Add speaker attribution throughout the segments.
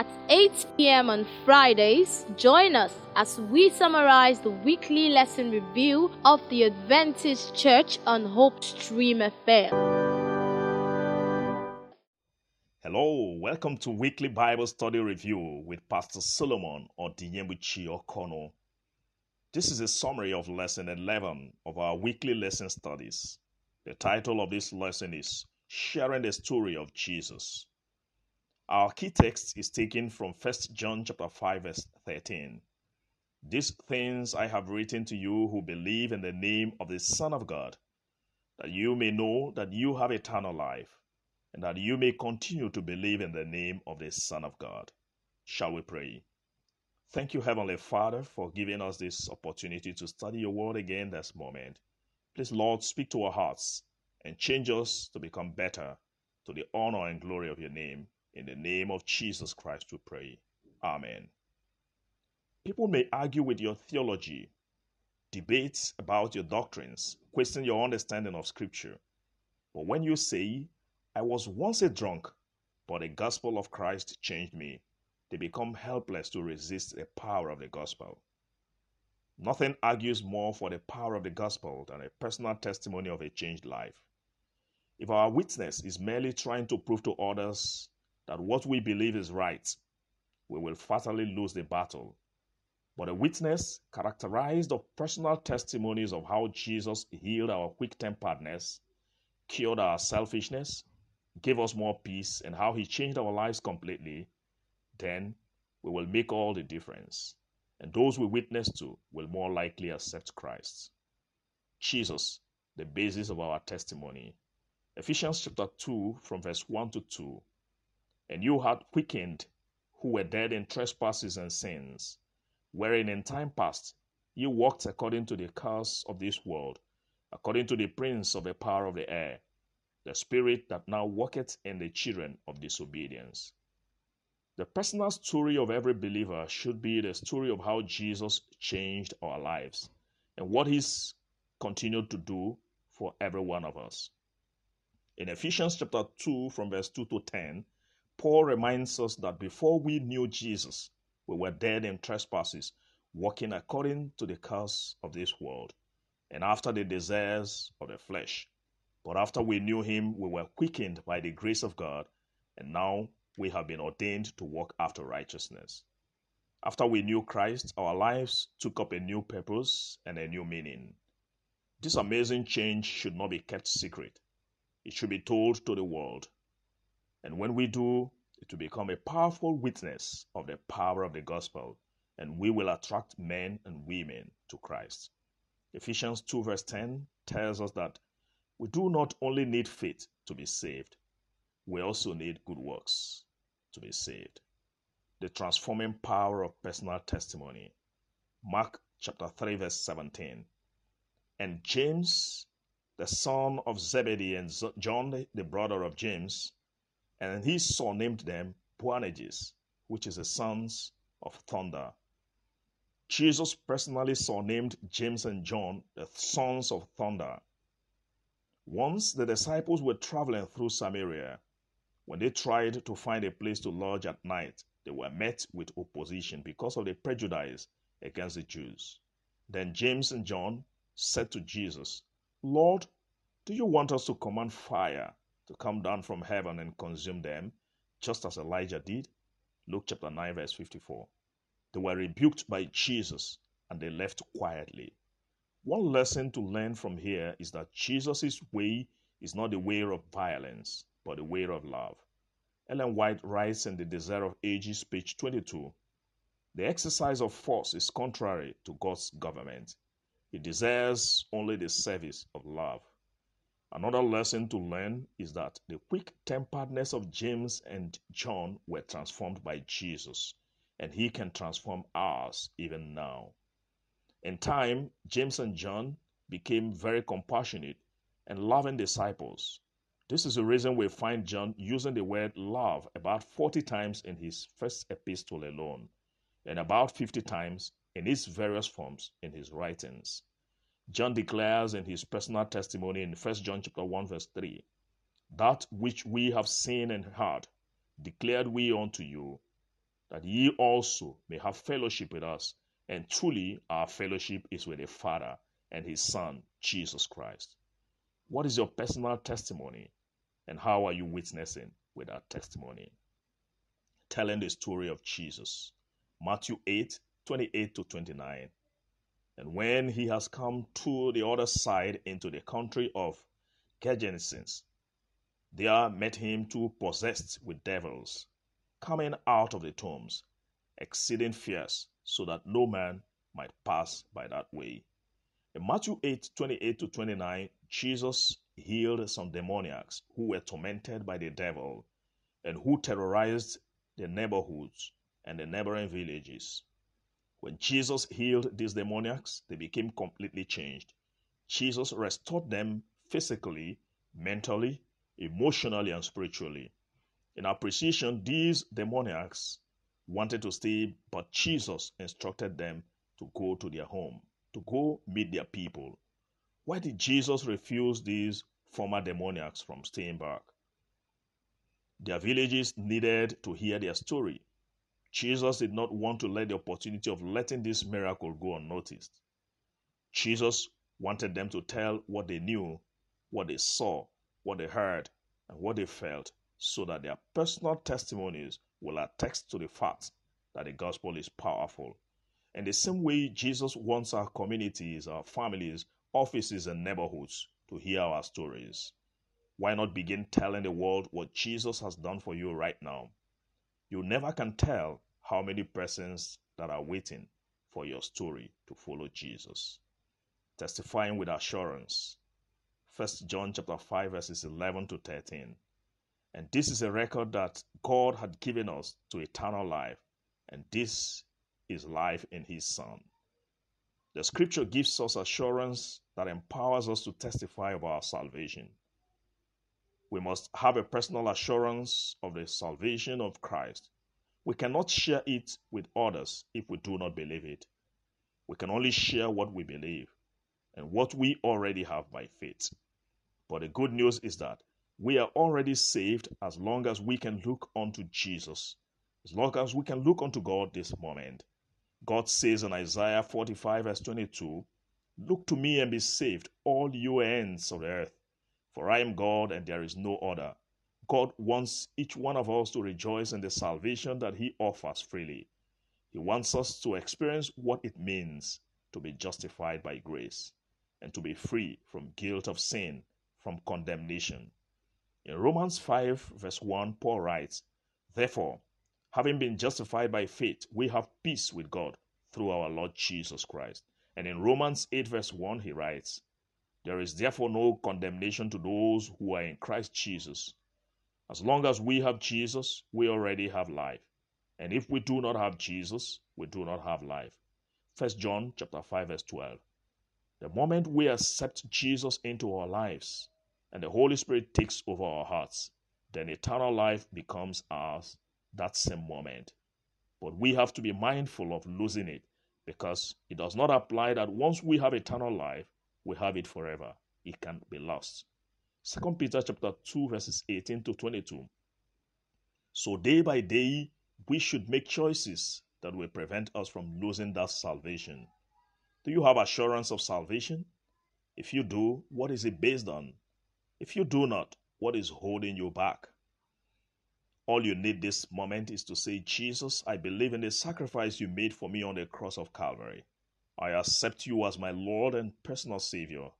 Speaker 1: at 8 p.m. on Fridays. Join us as we summarize the weekly lesson review of the Adventist Church on Hope Stream FM.
Speaker 2: Hello, welcome to Weekly Bible Study Review with Pastor Solomon or Dinyembuchi Okono. This is a summary of lesson 11 of our weekly lesson studies. The title of this lesson is Sharing the Story of Jesus. Our key text is taken from 1 John chapter 5 verse 13. These things I have written to you who believe in the name of the Son of God, that you may know that you have eternal life, and that you may continue to believe in the name of the Son of God. Shall we pray? Thank you, Heavenly Father, for giving us this opportunity to study your word again this moment. Please, Lord, speak to our hearts and change us to become better to the honor and glory of your name. In the name of Jesus Christ, we pray. Amen. People may argue with your theology, debate about your doctrines, question your understanding of Scripture. But when you say, I was once a drunk, but the gospel of Christ changed me, they become helpless to resist the power of the gospel. Nothing argues more for the power of the gospel than a personal testimony of a changed life. If our witness is merely trying to prove to others that what we believe is right, we will fatally lose the battle. But a witness characterized of personal testimonies of how Jesus healed our quick temperedness, cured our selfishness, gave us more peace, and how he changed our lives completely then we will make all the difference. And those we witness to will more likely accept Christ. Jesus, the basis of our testimony. Ephesians chapter 2, from verse 1 to 2. And you had quickened who were dead in trespasses and sins, wherein in time past you walked according to the curse of this world, according to the prince of the power of the air, the spirit that now walketh in the children of disobedience the personal story of every believer should be the story of how Jesus changed our lives and what he's continued to do for every one of us. In Ephesians chapter 2, from verse 2 to 10, Paul reminds us that before we knew Jesus, we were dead in trespasses, walking according to the curse of this world, and after the desires of the flesh. But after we knew him, we were quickened by the grace of God, and now we have been ordained to walk after righteousness. After we knew Christ, our lives took up a new purpose and a new meaning. This amazing change should not be kept secret. It should be told to the world. And when we do, it will become a powerful witness of the power of the gospel, and we will attract men and women to Christ. Ephesians 2, verse 10 tells us that we do not only need faith to be saved, we also need good works to be saved. The transforming power of personal testimony. Mark chapter 3, verse 17. And James, the son of Zebedee, and John, the brother of James, and his son named them Boanerges, which is the sons of thunder. Jesus personally surnamed James and John the sons of thunder. Once the disciples were traveling through Samaria when they tried to find a place to lodge at night, they were met with opposition because of the prejudice against the Jews. Then James and John said to Jesus, Lord, do you want us to command fire to come down from heaven and consume them, just as Elijah did? Luke chapter 9, verse 54. They were rebuked by Jesus and they left quietly. One lesson to learn from here is that Jesus' way is not the way of violence but the way of love. Ellen White writes in The Desire of Ages, page 22 The exercise of force is contrary to God's government. He desires only the service of love. Another lesson to learn is that the quick temperedness of James and John were transformed by Jesus, and he can transform ours even now. In time, James and John became very compassionate and loving disciples this is the reason we find John using the word love about 40 times in his first epistle alone, and about 50 times in its various forms in his writings. John declares in his personal testimony in 1 John chapter 1 verse 3, that which we have seen and heard declared we unto you, that ye also may have fellowship with us. And truly, our fellowship is with the Father and His Son, Jesus Christ. What is your personal testimony? And how are you witnessing with that testimony? Telling the story of Jesus. Matthew 8 28 to 29. And when he has come to the other side into the country of Gergesenes, there met him two possessed with devils coming out of the tombs, exceeding fierce, so that no man might pass by that way. In Matthew 8 28 to 29, Jesus healed some demoniacs who were tormented by the devil and who terrorized the neighborhoods and the neighboring villages. When Jesus healed these demoniacs, they became completely changed. Jesus restored them physically, mentally, emotionally, and spiritually. In appreciation, these demoniacs wanted to stay, but Jesus instructed them to go to their home, to go meet their people. Why did Jesus refuse these former demoniacs from staying back? Their villages needed to hear their story. Jesus did not want to let the opportunity of letting this miracle go unnoticed. Jesus wanted them to tell what they knew, what they saw, what they heard, and what they felt so that their personal testimonies will attest to the fact that the gospel is powerful. In the same way, Jesus wants our communities, our families, offices, and neighborhoods to hear our stories. Why not begin telling the world what Jesus has done for you right now? You never can tell how many persons that are waiting for your story to follow Jesus. Testifying with assurance. 1 John chapter 5 verses 11 to 13. And this is a record that God had given us to eternal life, and this is life in His Son. The scripture gives us assurance that empowers us to testify of our salvation. We must have a personal assurance of the salvation of Christ. We cannot share it with others if we do not believe it. We can only share what we believe and what we already have by faith. But the good news is that we are already saved as long as we can look unto Jesus, as long as we can look unto God this moment. God says in Isaiah 45, verse 22, Look to me and be saved, all you ends of the earth, for I am God and there is no other. God wants each one of us to rejoice in the salvation that He offers freely. He wants us to experience what it means to be justified by grace and to be free from guilt of sin, from condemnation. In Romans 5, verse 1, Paul writes, Therefore, having been justified by faith, we have peace with God through our Lord Jesus Christ. And in Romans 8, verse 1, he writes, There is therefore no condemnation to those who are in Christ Jesus. As long as we have Jesus, we already have life. And if we do not have Jesus, we do not have life. 1 John chapter 5, verse 12. The moment we accept Jesus into our lives, and the Holy Spirit takes over our hearts, then eternal life becomes ours that same moment. But we have to be mindful of losing it because it does not apply that once we have eternal life, we have it forever. It can't be lost. Second Peter chapter 2 verses 18 to 22. So day by day we should make choices that will prevent us from losing that salvation. Do you have assurance of salvation? If you do, what is it based on? If you do not, what is holding you back? All you need this moment is to say, Jesus, I believe in the sacrifice you made for me on the cross of Calvary. I accept you as my Lord and personal Savior.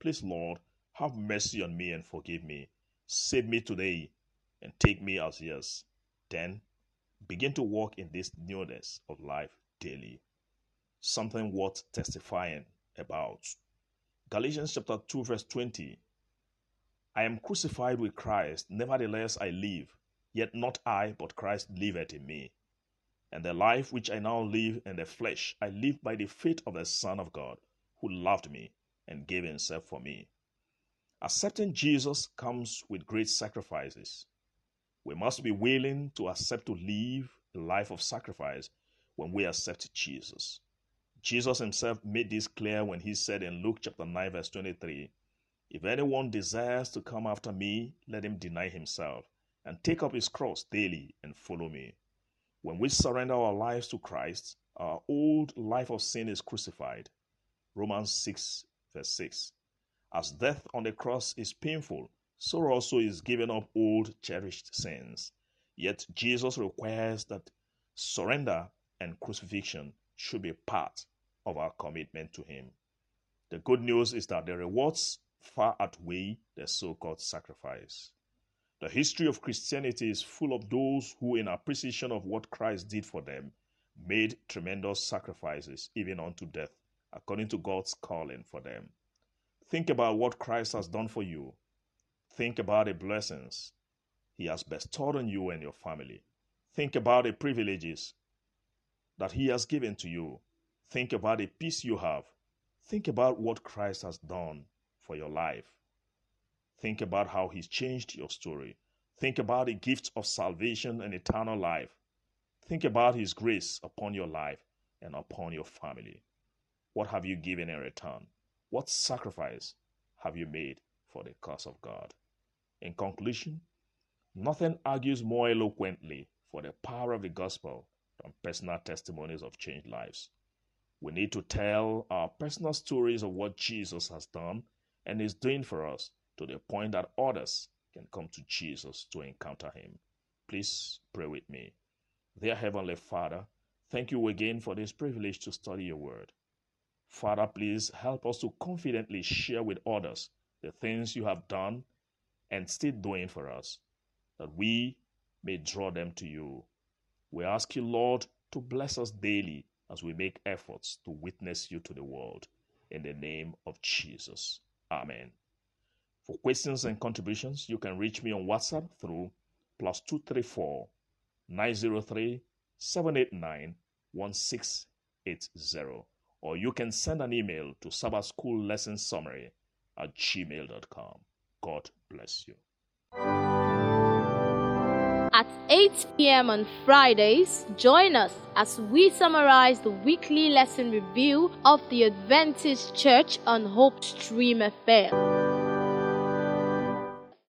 Speaker 2: Please, Lord, have mercy on me and forgive me. Save me today and take me as yours. Then begin to walk in this newness of life daily. Something worth testifying about. Galatians chapter 2, verse 20 I am crucified with Christ, nevertheless I live, yet not I, but Christ liveth in me. And the life which I now live in the flesh, I live by the faith of the Son of God, who loved me and gave himself for me. Accepting Jesus comes with great sacrifices. We must be willing to accept to live a life of sacrifice when we accept Jesus. Jesus himself made this clear when he said in Luke chapter 9 verse 23, if anyone desires to come after me, let him deny himself and take up his cross daily and follow me. When we surrender our lives to Christ, our old life of sin is crucified. Romans 6, verse 6. As death on the cross is painful, so also is giving up old cherished sins. Yet Jesus requires that surrender and crucifixion should be part of our commitment to Him. The good news is that the rewards far outweigh the so called sacrifice. The history of Christianity is full of those who, in appreciation of what Christ did for them, made tremendous sacrifices, even unto death, according to God's calling for them. Think about what Christ has done for you. Think about the blessings He has bestowed on you and your family. Think about the privileges that He has given to you. Think about the peace you have. Think about what Christ has done for your life. Think about how He's changed your story. Think about the gift of salvation and eternal life. Think about His grace upon your life and upon your family. What have you given in return? What sacrifice have you made for the cause of God? In conclusion, nothing argues more eloquently for the power of the gospel than personal testimonies of changed lives. We need to tell our personal stories of what Jesus has done and is doing for us to the point that others can come to Jesus to encounter him. Please pray with me. Dear Heavenly Father, thank you again for this privilege to study your word. Father, please help us to confidently share with others the things you have done and still doing for us, that we may draw them to you. We ask you, Lord, to bless us daily as we make efforts to witness you to the world. In the name of Jesus. Amen. For questions and contributions, you can reach me on WhatsApp through plus 234 903 789 1680. Or you can send an email to Sabbath School Lesson Summary at gmail.com. God bless you.
Speaker 1: At 8 p.m. on Fridays, join us as we summarize the weekly lesson review of the Adventist Church on Hope Stream FM.